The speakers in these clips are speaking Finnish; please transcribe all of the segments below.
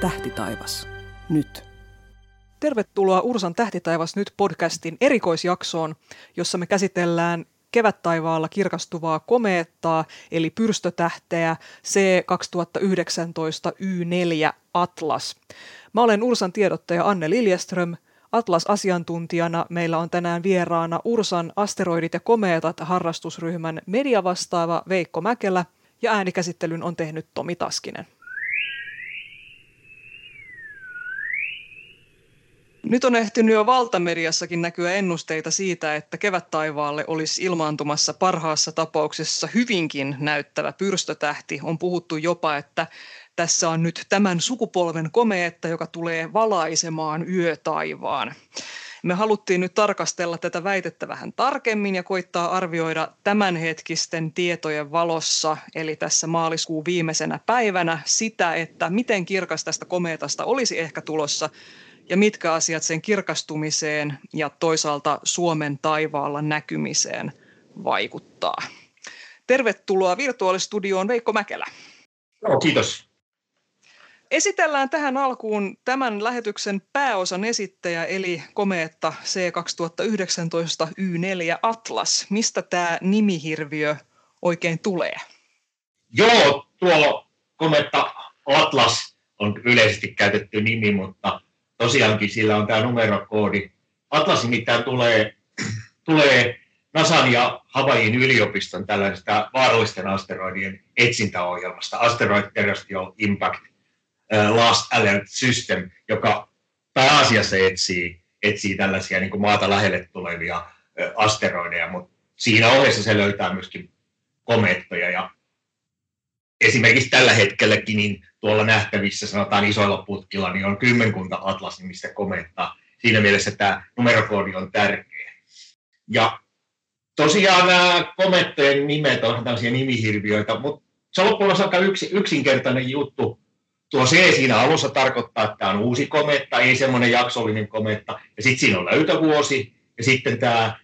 Tähtitaivas. Nyt. Tervetuloa Ursan Tähtitaivas nyt podcastin erikoisjaksoon, jossa me käsitellään kevättaivaalla kirkastuvaa komeettaa, eli pyrstötähteä C2019 Y4 Atlas. Mä olen Ursan tiedottaja Anne Liljeström. Atlas-asiantuntijana meillä on tänään vieraana Ursan asteroidit ja komeetat harrastusryhmän mediavastaava Veikko Mäkelä ja äänikäsittelyn on tehnyt Tomi Taskinen. Nyt on ehtinyt jo valtamediassakin näkyä ennusteita siitä, että kevättaivaalle olisi ilmaantumassa parhaassa tapauksessa hyvinkin näyttävä pyrstötähti. On puhuttu jopa, että tässä on nyt tämän sukupolven komeetta, joka tulee valaisemaan yötaivaan. Me haluttiin nyt tarkastella tätä väitettä vähän tarkemmin ja koittaa arvioida tämänhetkisten tietojen valossa, eli tässä maaliskuun viimeisenä päivänä, sitä, että miten kirkas tästä komeetasta olisi ehkä tulossa ja mitkä asiat sen kirkastumiseen ja toisaalta Suomen taivaalla näkymiseen vaikuttaa. Tervetuloa virtuaalistudioon Veikko Mäkelä. No, kiitos. Esitellään tähän alkuun tämän lähetyksen pääosan esittäjä, eli komeetta C2019 Y4 Atlas. Mistä tämä nimihirviö oikein tulee? Joo, tuo kometta Atlas on yleisesti käytetty nimi, mutta tosiaankin sillä on tämä numerokoodi. Atlas nimittäin tulee, tulee NASAn ja Havaijin yliopiston tällaisesta vaarallisten asteroidien etsintäohjelmasta, Asteroid Terrestrial Impact Last Alert System, joka pääasiassa etsii, etsii tällaisia niin kuin maata lähelle tulevia asteroideja, mutta siinä ohessa se löytää myöskin komettoja ja esimerkiksi tällä hetkelläkin niin tuolla nähtävissä sanotaan isoilla putkilla, niin on kymmenkunta Atlas-nimistä komettaa. Siinä mielessä tämä numerokoodi on tärkeä. Ja tosiaan nämä komettojen nimet on tällaisia nimihirviöitä, mutta se on loppujen aika yksi, yksinkertainen juttu. Tuo C siinä alussa tarkoittaa, että tämä on uusi kometta, ei semmoinen jaksollinen kometta. Ja sitten siinä on löytövuosi, ja sitten tämä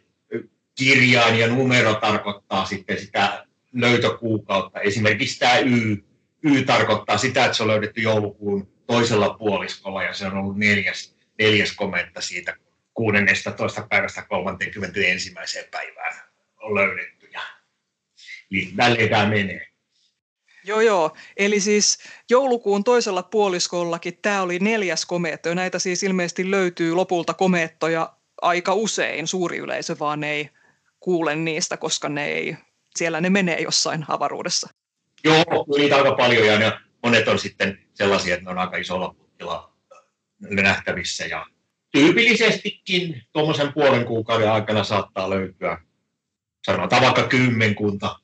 kirjain ja numero tarkoittaa sitten sitä löytökuukautta. Esimerkiksi tämä Y, y tarkoittaa sitä, että se on löydetty joulukuun toisella puoliskolla ja se on ollut neljäs, neljäs kometta siitä 16. päivästä 31. päivään on löydetty. Ja tälleen tämä menee. Joo, joo. Eli siis joulukuun toisella puoliskollakin tämä oli neljäs komeetto. Näitä siis ilmeisesti löytyy lopulta komeettoja aika usein. Suuri yleisö vaan ei kuule niistä, koska ne ei siellä ne menee jossain avaruudessa. Joo, niitä aika paljon ja ne, monet on sitten sellaisia, että ne on aika isolla putkilla nähtävissä ja tyypillisestikin tuommoisen puolen kuukauden aikana saattaa löytyä sanotaan vaikka kymmenkunta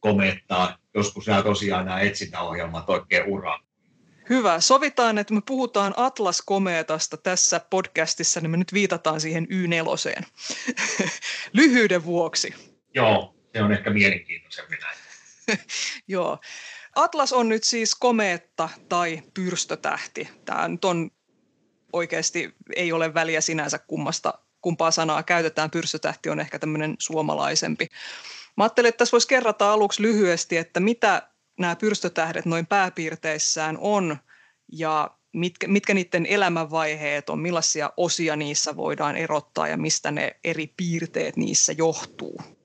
komettaa. Joskus nämä tosiaan nämä etsintäohjelmat oikein uraa. Hyvä. Sovitaan, että me puhutaan Atlas-komeetasta tässä podcastissa, niin me nyt viitataan siihen Y4. Lyhyyden vuoksi. Joo, se on ehkä mielenkiintoisempi näin. Joo. Atlas on nyt siis komeetta tai pyrstötähti. Tämä nyt on oikeasti, ei ole väliä sinänsä kummasta, kumpaa sanaa käytetään. Pyrstötähti on ehkä tämmöinen suomalaisempi. Mä ajattelin, että tässä voisi kerrata aluksi lyhyesti, että mitä nämä pyrstötähdet noin pääpiirteissään on ja mitkä, mitkä niiden elämänvaiheet on, millaisia osia niissä voidaan erottaa ja mistä ne eri piirteet niissä johtuu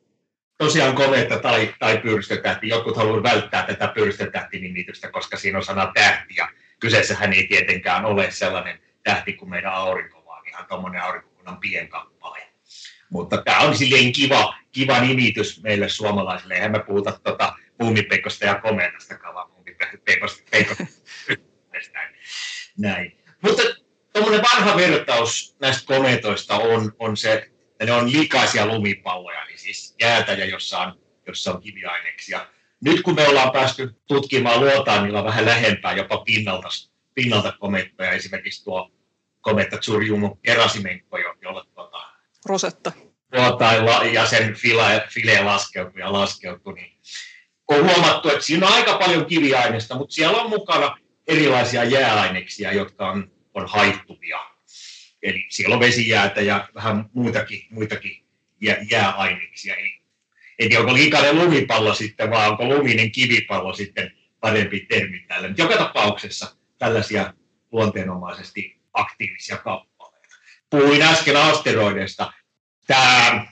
tosiaan komeetta tai, tai pyrstötähti. Jotkut haluavat välttää tätä pyrstötähtinimitystä, koska siinä on sana tähti ja kyseessähän ei tietenkään ole sellainen tähti kuin meidän aurinko, vaan ihan tuommoinen aurinkokunnan pienkappale. Mutta tämä on silleen kiva, kiva nimitys meille suomalaisille. Eihän me puhuta tuota muumipekosta ja komeetastakaan, vaan muumipekosta. Näin. Mutta tuommoinen vanha vertaus näistä kometoista on, on se ja ne on likaisia lumipalloja, jäätäjä, jossa on, jossa on kiviaineksia. Nyt kun me ollaan päästy tutkimaan luotaimilla vähän lähempää, jopa pinnalta, pinnalta komettoja, esimerkiksi tuo kometta Tsurjumu Gerasimenko, jolle tuota, Rosetta. Luotain ja sen file, file laskeutui ja laskeutui, niin on huomattu, että siinä on aika paljon kiviaineista, mutta siellä on mukana erilaisia jääaineksia, jotka on, on haittuvia Eli siellä on vesijäätä ja vähän muitakin, muitakin jää, jääaineksia. Eli, eli onko liikainen lumipallo sitten, vai onko luminen kivipallo sitten parempi termi tällä. Joka tapauksessa tällaisia luonteenomaisesti aktiivisia kappaleita. Puhuin äsken asteroideista. Tämä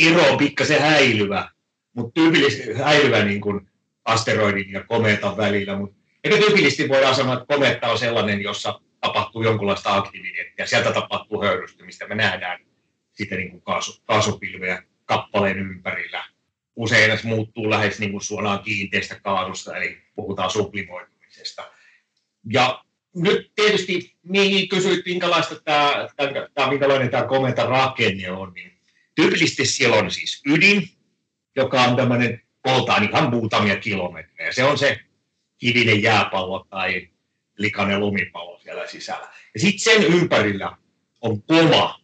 ero on pikkasen häilyvä, mutta tyypillisesti häilyvä niin kuin asteroidin ja komeetan välillä, mutta eikä tyypillisesti voidaan sanoa, että kometta on sellainen, jossa tapahtuu jonkunlaista aktiviteettia, sieltä tapahtuu höyrystymistä. Me nähdään sitten niin kuin kaasu, kaasupilveä kappaleen ympärillä. Usein se muuttuu lähes niin kuin suoraan kiinteistä kaasusta, eli puhutaan sublimoitumisesta. Ja nyt tietysti mihin kysyit, minkälaista tämä, tämä, minkälainen tämä kometa rakenne on, niin tyypillisesti siellä on siis ydin, joka on tämmöinen koltaan ihan muutamia kilometrejä. Se on se kivinen jääpallo tai likainen lumipallo siellä sisällä. Ja sitten sen ympärillä on koma,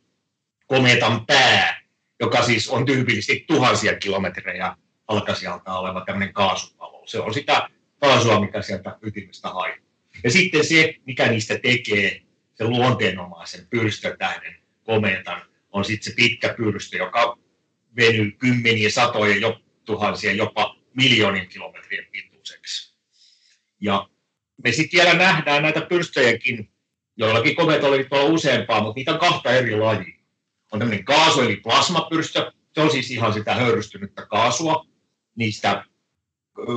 kometan pää, joka siis on tyypillisesti tuhansia kilometrejä alkasijalta oleva tämmöinen kaasupallo. Se on sitä kaasua, mikä sieltä ytimestä haittaa. Ja sitten se, mikä niistä tekee se luonteenomaisen pyrstötähden kometan, on sitten se pitkä pyrstö, joka venyy kymmeniä, satoja, jo tuhansia, jopa miljoonin kilometrien pituiseksi. Ja me sitten vielä nähdään näitä pyrstöjäkin, joillakin kometoilla olla useampaa, mutta niitä on kahta eri lajia. On tämmöinen kaasu eli plasmapyrstö, se on siis ihan sitä höyrystynyttä kaasua niistä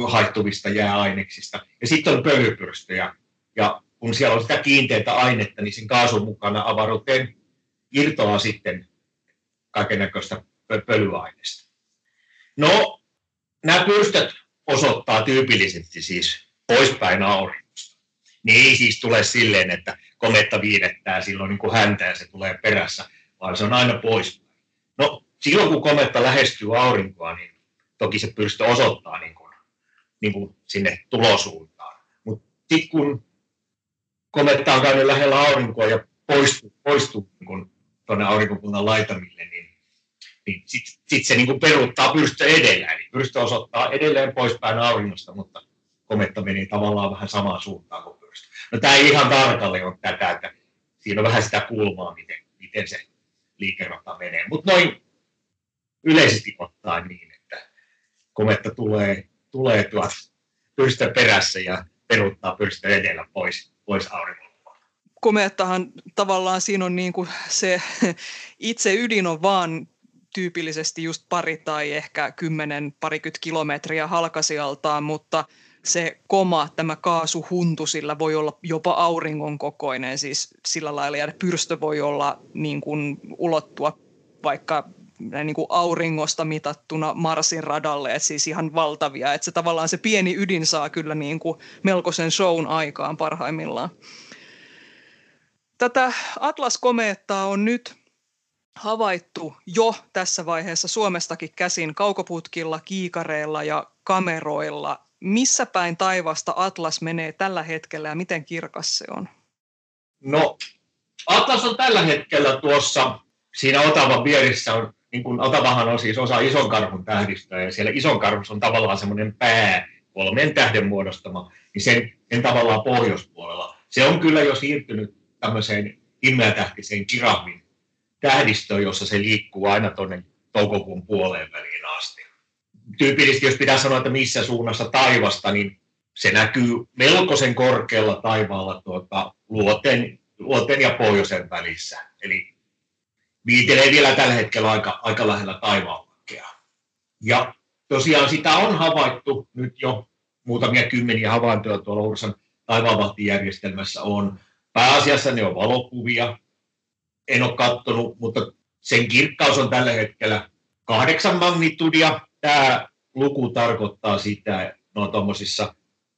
haittuvista jääaineksista. Ja sitten on pölypyrstöjä, ja kun siellä on sitä kiinteää ainetta, niin sen kaasun mukana avaruuteen irtoaa sitten kaiken näköistä pölyaineista. No, nämä pyrstöt osoittaa tyypillisesti siis poispäin auringosta. Niin ei siis tule silleen, että kometta viidettää silloin niin kuin häntä ja se tulee perässä, vaan se on aina poispäin. No, silloin kun kometta lähestyy aurinkoa, niin toki se pyrstö osoittaa niin kuin, niin kuin sinne tulosuuntaan. Mutta sitten kun kometta on käynyt lähellä aurinkoa ja poistuu, poistuu niin tuonne aurinkokunnan laitamille, niin, niin sitten sit se niin kuin peruuttaa pyrstö edellä. Eli pyrstö osoittaa edelleen poispäin auringosta, mutta kometta meni tavallaan vähän samaan suuntaan kuin pyrstö. No tämä ei ihan tarkalleen ole tätä, että siinä on vähän sitä kulmaa, miten, miten se liikerata menee. Mutta noin yleisesti ottaen niin, että kometta tulee, tulee tuot perässä ja peruuttaa pyrstö edellä pois, pois auringon komeettahan tavallaan siinä on niin kuin se itse ydin on vaan tyypillisesti just pari tai ehkä kymmenen, parikymmentä kilometriä halkasijaltaan, mutta se koma, tämä kaasuhuntu, sillä voi olla jopa auringon kokoinen, siis sillä lailla, ja pyrstö voi olla niin kuin ulottua vaikka niin kuin auringosta mitattuna Marsin radalle, että siis ihan valtavia, että se tavallaan se pieni ydin saa kyllä niin kuin melkoisen shown aikaan parhaimmillaan. Tätä Atlas-komeettaa on nyt havaittu jo tässä vaiheessa Suomestakin käsin kaukoputkilla, kiikareilla ja kameroilla. Missä päin taivasta Atlas menee tällä hetkellä ja miten kirkas se on? No, Atlas on tällä hetkellä tuossa, siinä Otavan vieressä on, niin kuin Otavahan on siis osa ison karhun tähdistöä, ja siellä ison karhussa on tavallaan semmoinen pää, kolmen tähden muodostama, niin sen, sen tavallaan pohjoispuolella. Se on kyllä jo siirtynyt tämmöiseen himmeätähtiseen kirahvin tähdistöön, jossa se liikkuu aina tuonne toukokuun puoleen väliin asti. Tyypillisesti, jos pitää sanoa, että missä suunnassa taivasta, niin se näkyy melkoisen korkealla taivaalla tuota, luoten, luoten ja pohjoisen välissä. Eli viitelee vielä tällä hetkellä aika, aika lähellä taivaanlakkea. Ja tosiaan sitä on havaittu nyt jo muutamia kymmeniä havaintoja tuolla Ursan taivaanvahtijärjestelmässä on. Pääasiassa ne on valokuvia. En ole katsonut, mutta sen kirkkaus on tällä hetkellä kahdeksan magnitudia. Tämä luku tarkoittaa sitä no tuommoisissa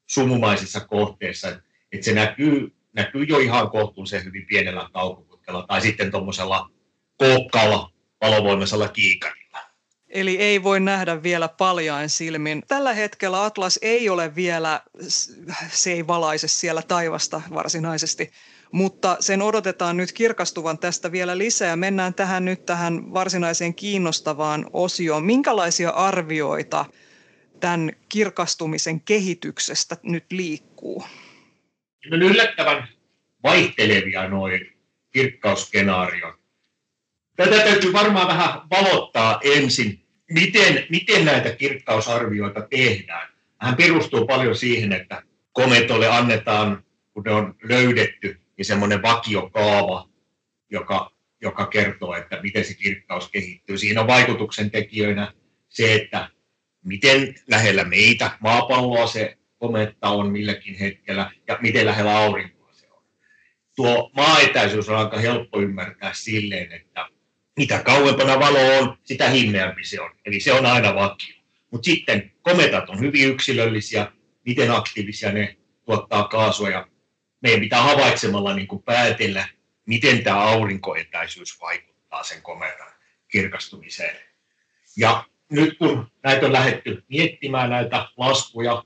sumumaisissa kohteissa, että se näkyy, näkyy jo ihan kohtuullisen hyvin pienellä kaukoputkella tai sitten tuommoisella kookkaalla valovoimaisella kiikarilla. Eli ei voi nähdä vielä paljain silmin. Tällä hetkellä Atlas ei ole vielä, se ei valaise siellä taivasta varsinaisesti, mutta sen odotetaan nyt kirkastuvan tästä vielä lisää. Mennään tähän nyt tähän varsinaiseen kiinnostavaan osioon. Minkälaisia arvioita tämän kirkastumisen kehityksestä nyt liikkuu? On yllättävän vaihtelevia noin kirkkausskenaariot. Tätä täytyy varmaan vähän valottaa ensin, miten, miten näitä kirkkausarvioita tehdään. Hän perustuu paljon siihen, että kometolle annetaan kun ne on löydetty, niin semmoinen vakiokaava, joka, joka kertoo, että miten se kirkkaus kehittyy. Siinä on vaikutuksen tekijöinä se, että miten lähellä meitä maapalloa se kometta on milläkin hetkellä ja miten lähellä aurinkoa se on. Tuo maaetäisyys on aika helppo ymmärtää silleen, että mitä kauempana valo on, sitä himmeämpi se on. Eli se on aina vakio. Mutta sitten kometat on hyvin yksilöllisiä, miten aktiivisia ne tuottaa kaasua ja meidän pitää havaitsemalla niin kuin päätellä, miten tämä aurinkoetäisyys vaikuttaa sen kometan kirkastumiseen. Ja nyt kun näitä on lähdetty miettimään näitä laskuja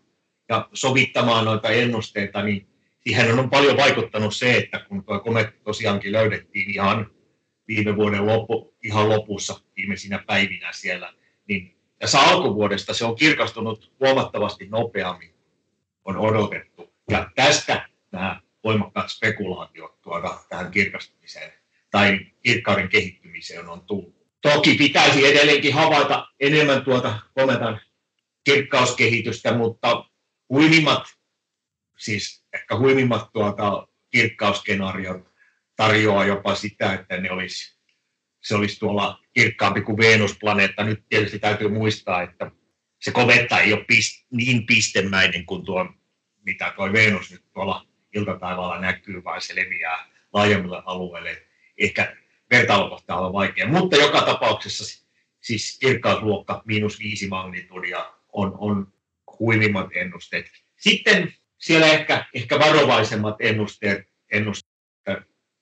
ja sovittamaan noita ennusteita, niin siihen on paljon vaikuttanut se, että kun tuo kometta tosiaankin löydettiin ihan viime vuoden loppu, ihan lopussa viimeisinä päivinä siellä, niin tässä alkuvuodesta se on kirkastunut huomattavasti nopeammin on odotettu. Ja tästä nämä voimakkaat spekulaatiot tuoda tähän kirkastumiseen tai kirkkauden kehittymiseen on tullut. Toki pitäisi edelleenkin havaita enemmän tuota kometan kirkkauskehitystä, mutta huimimmat, siis ehkä huimimmat tuota kirkkausskenaariot tarjoaa jopa sitä, että ne olisi, se olisi tuolla kirkkaampi kuin Venus-planeetta. Nyt tietysti täytyy muistaa, että se kometta ei ole pist, niin pistemäinen kuin tuo, mitä tuo Venus nyt tuolla iltataivaalla näkyy, vaan se leviää laajemmille alueille. Ehkä vertailukohtaa on vaikea, mutta joka tapauksessa siis kirkkausluokka miinus viisi magnitudia on, on huimimmat ennusteet. Sitten siellä ehkä, ehkä varovaisemmat ennusteet, ennusteet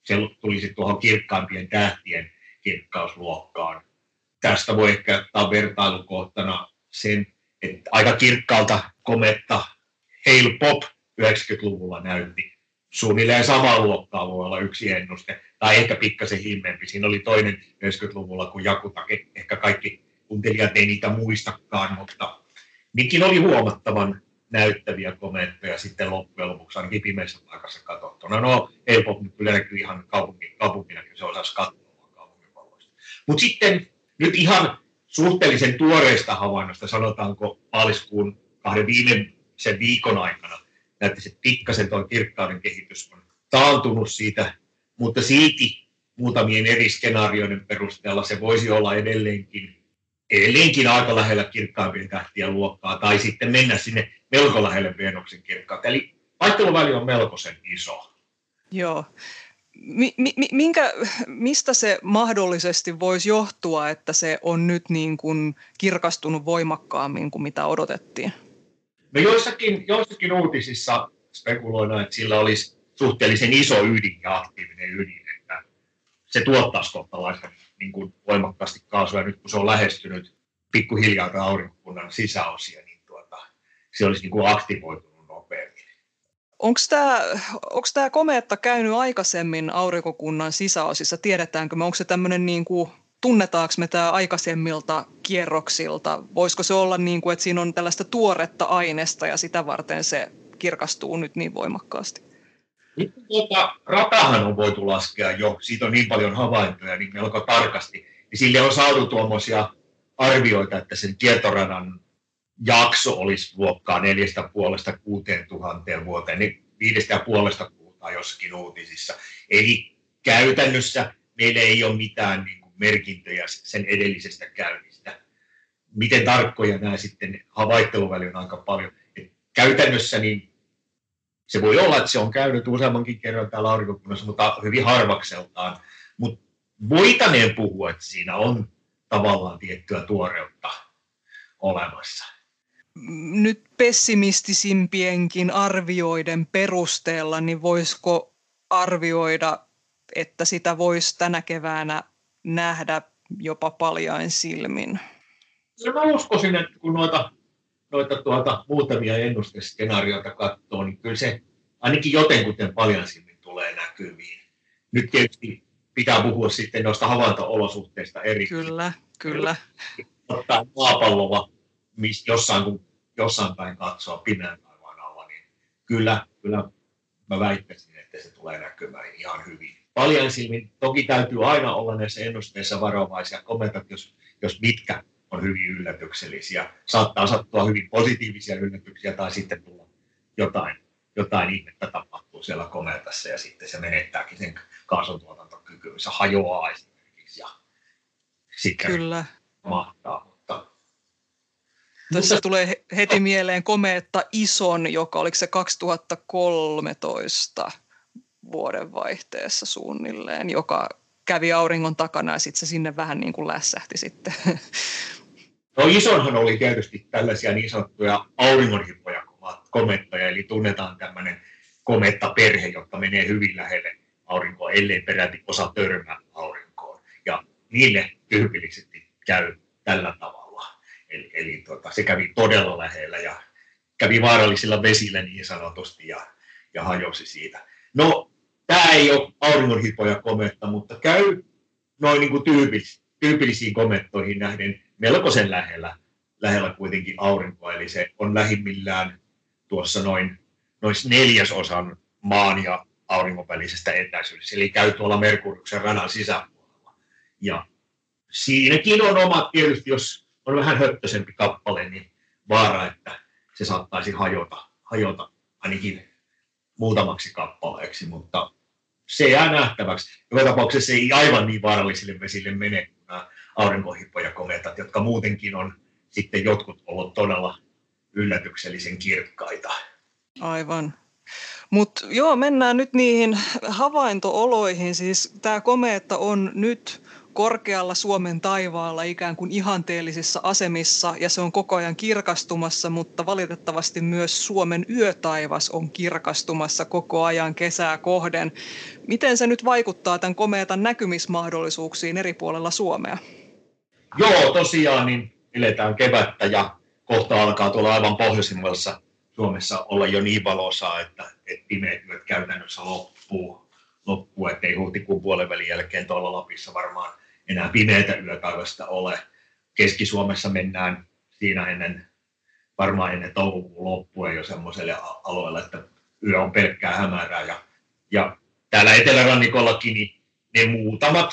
se tulisi tuohon kirkkaimpien tähtien kirkkausluokkaan. Tästä voi ehkä ottaa vertailukohtana sen, että aika kirkkaalta kometta Hale Pop 90-luvulla näytti. Suunnilleen samaa luokkaa voi olla yksi ennuste, tai ehkä pikkasen himmempi. Siinä oli toinen 90-luvulla kuin Jakuta. Ehkä kaikki kuuntelijat ei niitä muistakaan, mutta niinkin oli huomattavan näyttäviä komentteja sitten loppujen lopuksi ainakin pimeässä paikassa katsottuna. No, helppo nyt kyllä näkyy ihan kaupunki, kaupunkinakin, se osasi katsoa kaupungin valoista. Mutta sitten nyt ihan suhteellisen tuoreista havainnosta, sanotaanko maaliskuun kahden viimeisen viikon aikana, näyttäisi, että pikkasen tuo kirkkauden kehitys on taantunut siitä, mutta silti muutamien eri skenaarioiden perusteella se voisi olla edelleenkin, edelleenkin aika lähellä kirkkaimpien tähtien luokkaa, tai sitten mennä sinne melko lähelle Venuksen kirkkautta. Eli vaihteluväli on melkoisen iso. Joo. Mi- mi- minkä, mistä se mahdollisesti voisi johtua, että se on nyt niin kuin kirkastunut voimakkaammin kuin mitä odotettiin? No joissakin, joissakin uutisissa spekuloidaan, että sillä olisi suhteellisen iso ydin ja aktiivinen ydin, että se tuottaisi kohtalaisen niin kuin voimakkaasti kaasua. Nyt kun se on lähestynyt pikkuhiljaa aurinkokunnan sisäosia, niin tuota, se olisi niin kuin aktivoitunut nopeammin. Onko tämä, komeetta käynyt aikaisemmin aurinkokunnan sisäosissa? Tiedetäänkö me, onko se tämmöinen niin kuin tunnetaanko me tämä aikaisemmilta kierroksilta? Voisiko se olla niin kuin, että siinä on tällaista tuoretta aineesta ja sitä varten se kirkastuu nyt niin voimakkaasti? Tuota, ratahan on voitu laskea jo, siitä on niin paljon havaintoja niin melko tarkasti, niin sille on saatu tuommoisia arvioita, että sen tietoradan jakso olisi luokkaa neljästä puolesta kuuteen tuhanteen vuoteen, niin viidestä ja puolesta puhutaan jossakin uutisissa. Eli käytännössä meillä ei ole mitään niin merkintöjä sen edellisestä käynnistä. Miten tarkkoja nämä sitten, havaitteluväli on aika paljon. Et käytännössä niin se voi olla, että se on käynyt useammankin kerran täällä aurinkokunnassa, mutta hyvin harvakseltaan. Mutta voitaneen puhua, että siinä on tavallaan tiettyä tuoreutta olemassa nyt pessimistisimpienkin arvioiden perusteella, niin voisiko arvioida, että sitä voisi tänä keväänä nähdä jopa paljain silmin? No mä uskoisin, että kun noita, noita tuota, muutamia ennusteskenaarioita katsoo, niin kyllä se ainakin jotenkuten paljain silmin tulee näkyviin. Nyt tietysti pitää puhua sitten noista havainto-olosuhteista eri. Kyllä, kyllä. Ottaa maapalloa jossain, kun jossain päin katsoa pimeän taivaan alla, niin kyllä, kyllä mä väittäisin, että se tulee näkymään ihan hyvin. Paljon silmin, toki täytyy aina olla näissä ennusteissa varovaisia. Komentat, jos, jos mitkä on hyvin yllätyksellisiä. Saattaa sattua hyvin positiivisia yllätyksiä tai sitten tulla jotain, jotain ihmettä tapahtuu siellä kometassa ja sitten se menettääkin sen kaasuntuotantokykyyn, se hajoaa esimerkiksi ja sitten Kyllä. mahtaa. Mutta... Tässä tulee heti mieleen komeetta Ison, joka oliko se 2013 vuodenvaihteessa suunnilleen, joka kävi auringon takana ja sitten se sinne vähän niin kuin lässähti sitten. No isonhan oli tietysti tällaisia niin sanottuja auringonhipoja komettoja, eli tunnetaan tämmöinen komettaperhe, joka menee hyvin lähelle aurinkoa, ellei peräti osa törmää aurinkoon. Ja niille tyypillisesti käy tällä tavalla. Eli, eli tota, se kävi todella lähellä ja kävi vaarallisilla vesillä niin sanotusti ja, ja hajosi siitä. No, tämä ei ole auringonhipoja kometta, mutta käy noin niin kuin tyypis, tyypillisiin komettoihin nähden melkoisen lähellä, lähellä kuitenkin aurinkoa, eli se on lähimmillään tuossa noin, noin neljäsosan maan ja auringon välisestä etäisyydestä, eli käy tuolla Merkuriuksen radan sisäpuolella. Ja siinäkin on oma, tietysti jos on vähän höttöisempi kappale, niin vaara, että se saattaisi hajota, hajota ainakin muutamaksi kappaleeksi, mutta se jää nähtäväksi. Joka tapauksessa ei aivan niin vaarallisille vesille mene kuin nämä aurinkohippoja jotka muutenkin on sitten jotkut ollut todella yllätyksellisen kirkkaita. Aivan. Mutta joo, mennään nyt niihin havaintooloihin. Siis tämä komeetta on nyt korkealla Suomen taivaalla ikään kuin ihanteellisissa asemissa ja se on koko ajan kirkastumassa, mutta valitettavasti myös Suomen yötaivas on kirkastumassa koko ajan kesää kohden. Miten se nyt vaikuttaa tämän komeetan näkymismahdollisuuksiin eri puolella Suomea? Joo, tosiaan niin eletään kevättä ja kohta alkaa tuolla aivan pohjoisimmassa Suomessa olla jo niin valosaa, että, että pimeät yöt käytännössä loppuu, loppuu ettei huhtikuun puolen välin jälkeen tuolla Lapissa varmaan enää pimeitä yökaivasta ole. Keski-Suomessa mennään siinä ennen, varmaan ennen toukokuun loppua jo semmoiselle alueelle, että yö on pelkkää hämärää. Ja, ja täällä etelärannikollakin niin ne muutamat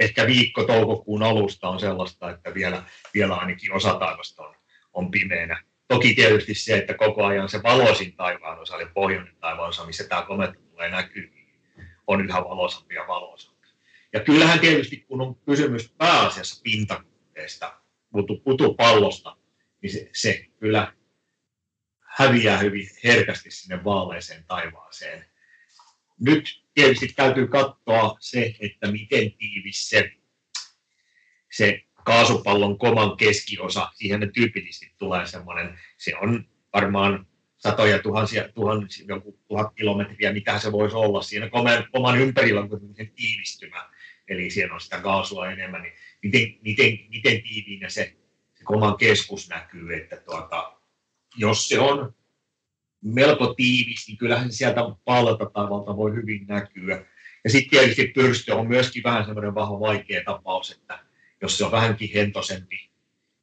ehkä viikko toukokuun alusta on sellaista, että vielä, vielä ainakin osa taivasta on, on pimeänä. Toki tietysti se, että koko ajan se valoisin taivaan osa, eli pohjoinen taivaan osa, missä tämä kometta tulee näkyy, on yhä valoisampi ja valoisampi. Ja kyllähän tietysti, kun on kysymys pääasiassa pintakuteesta, putupallosta, niin se, se kyllä häviää hyvin herkästi sinne vaaleiseen taivaaseen. Nyt tietysti täytyy katsoa se, että miten tiivis se, se kaasupallon koman keskiosa, siihen tyypillisesti tulee semmoinen, se on varmaan satoja tuhansia, tuhansia, joku tuhat kilometriä, mitä se voisi olla. Siinä koman, koman ympärillä on tiivistymä, eli siellä on sitä kaasua enemmän, niin miten, miten, miten tiiviinä se, se koman keskus näkyy, että tuota, jos se on melko tiivis, niin kyllähän sieltä palata taivalta voi hyvin näkyä. Ja sitten tietysti pyrstö on myöskin vähän semmoinen vahva vaikea tapaus, että jos se on vähänkin hentosempi,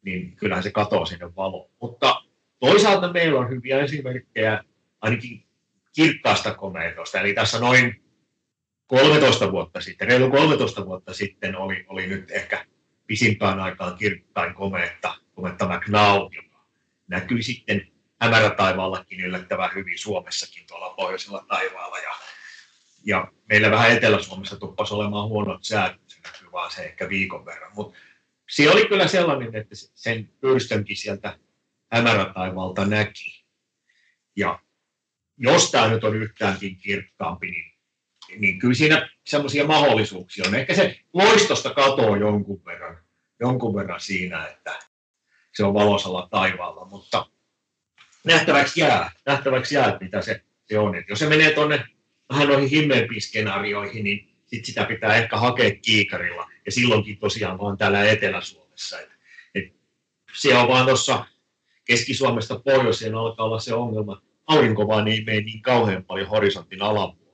niin kyllähän se katoaa sinne valo. Mutta toisaalta meillä on hyviä esimerkkejä ainakin kirkkaasta komeetosta. Eli tässä noin 13 vuotta sitten, reilu 13 vuotta sitten oli, oli nyt ehkä pisimpään aikaan kirkkain komeetta, kometta McNaught, joka näkyi sitten hämärätaivaallakin yllättävän hyvin Suomessakin tuolla pohjoisella taivaalla. Ja, ja meillä vähän Etelä-Suomessa tuppasi olemaan huonot säät, se näkyy vaan se ehkä viikon verran. Mutta se oli kyllä sellainen, että sen pyrstönkin sieltä hämärätaivaalta näki. Ja jos tämä nyt on yhtäänkin kirkkaampi, niin, niin kyllä siinä semmoisia mahdollisuuksia on. Ehkä se loistosta katoaa jonkun verran, jonkun verran siinä, että se on valosalla taivaalla, mutta nähtäväksi jää, nähtäväksi jää, mitä se, se on. Et jos se menee tuonne vähän noihin himmeempiin skenaarioihin, niin sit sitä pitää ehkä hakea kiikarilla. Ja silloinkin tosiaan vaan täällä Etelä-Suomessa. Et, et se on vaan tuossa Keski-Suomesta pohjoiseen alkaa olla se ongelma. Aurinko vaan ei mene niin kauhean paljon horisontin alapuolelle,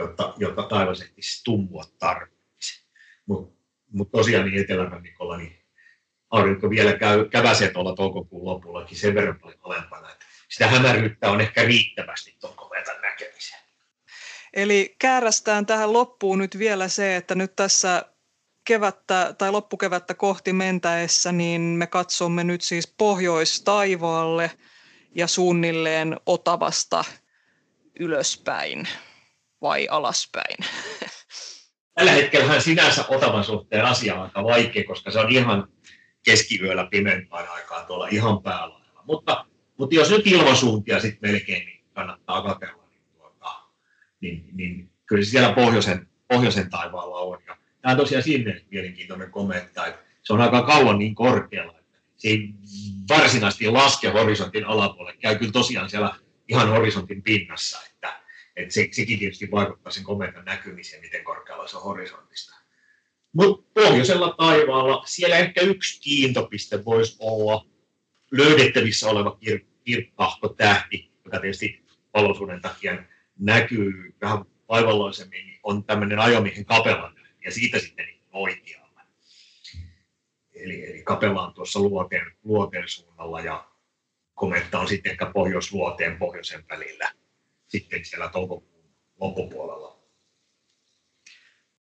jotta, jotta taivas ehtisi tummua tarpeeksi. Mutta mut tosiaan niin etelärannikolla niin aurinko vielä käy, käväsee tuolla toukokuun lopullakin sen verran paljon alempana, että sitä hämäryyttä on ehkä riittävästi tuon kometan näkemiseen. Eli käärästään tähän loppuun nyt vielä se, että nyt tässä kevättä tai loppukevättä kohti mentäessä, niin me katsomme nyt siis pohjoistaivaalle ja suunnilleen Otavasta ylöspäin vai alaspäin? Tällä hetkellä sinänsä Otavan suhteen asia on aika vaikea, koska se on ihan keskiyöllä pimeämpään aikaan tuolla ihan päälailla. Mutta, mutta jos nyt ilmasuuntia sitten melkein niin kannattaa katsella, niin, tuota, niin, niin kyllä se siellä pohjoisen, pohjoisen taivaalla on. Ja tämä on tosiaan sinne mielenkiintoinen kommentti, että se on aika kauan niin korkealla, että se ei varsinaisesti laske horisontin alapuolelle, käy kyllä tosiaan siellä ihan horisontin pinnassa, että, että se, sekin tietysti vaikuttaa sen kometan näkymiseen, miten korkealla se on horisontista. Mutta pohjoisella taivaalla siellä ehkä yksi kiintopiste voisi olla löydettävissä oleva kir- kirkkahko tähti, joka tietysti valoisuuden takia näkyy vähän vaivalloisemmin, niin on tämmöinen ajomiehen kapella ja siitä sitten niin oikealla. Eli, eli kapella on tuossa luoteen, luoteen suunnalla ja kometta on sitten ehkä pohjoisluoteen pohjoisen välillä sitten siellä toukokuun loppupuolella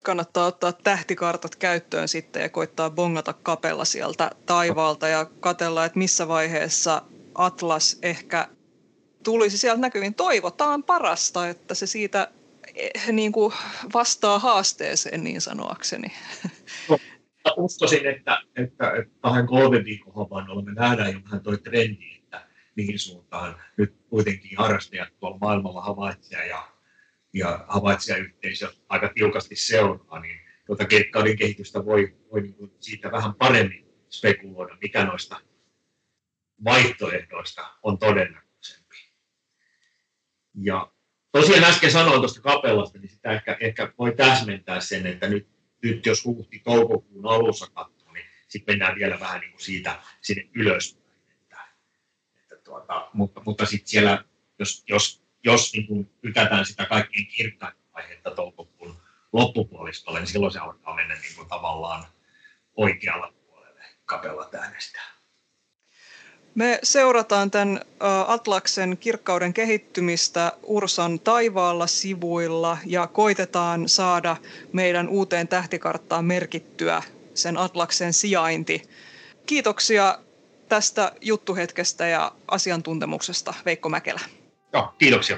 kannattaa ottaa tähtikartat käyttöön sitten ja koittaa bongata kapella sieltä taivaalta ja katella, että missä vaiheessa Atlas ehkä tulisi sieltä näkyviin. Toivotaan parasta, että se siitä eh, niin kuin vastaa haasteeseen niin sanoakseni. Uskoisin, että, että, että kahden kolmen viikon havainnolla me nähdään jo vähän toi trendi, mihin suuntaan nyt kuitenkin harrastajat tuolla maailmalla havaitsee ja ja havaitsijayhteisö aika tiukasti seuraa, niin tuota keikkauden kehitystä voi, voi niin kuin siitä vähän paremmin spekuloida, mikä noista vaihtoehdoista on todennäköisempi. Ja tosiaan äsken sanoin tuosta kapellasta, niin sitä ehkä, ehkä voi täsmentää sen, että nyt, nyt jos huhti-toukokuun alussa katsoo, niin sitten mennään vielä vähän niin kuin siitä sinne ylöspäin. Tuota, mutta mutta sitten siellä, jos, jos jos niin kuin lykätään sitä kaikkein kirkkainta vaihetta toukokuun loppupuolistolle, niin silloin se alkaa mennä niin kuin tavallaan oikealla puolelle kapella äänestää. Me seurataan tämän Atlaksen kirkkauden kehittymistä Ursan taivaalla sivuilla ja koitetaan saada meidän uuteen tähtikarttaan merkittyä sen Atlaksen sijainti. Kiitoksia tästä juttuhetkestä ja asiantuntemuksesta Veikko Mäkelä. Joo, kiitoksia.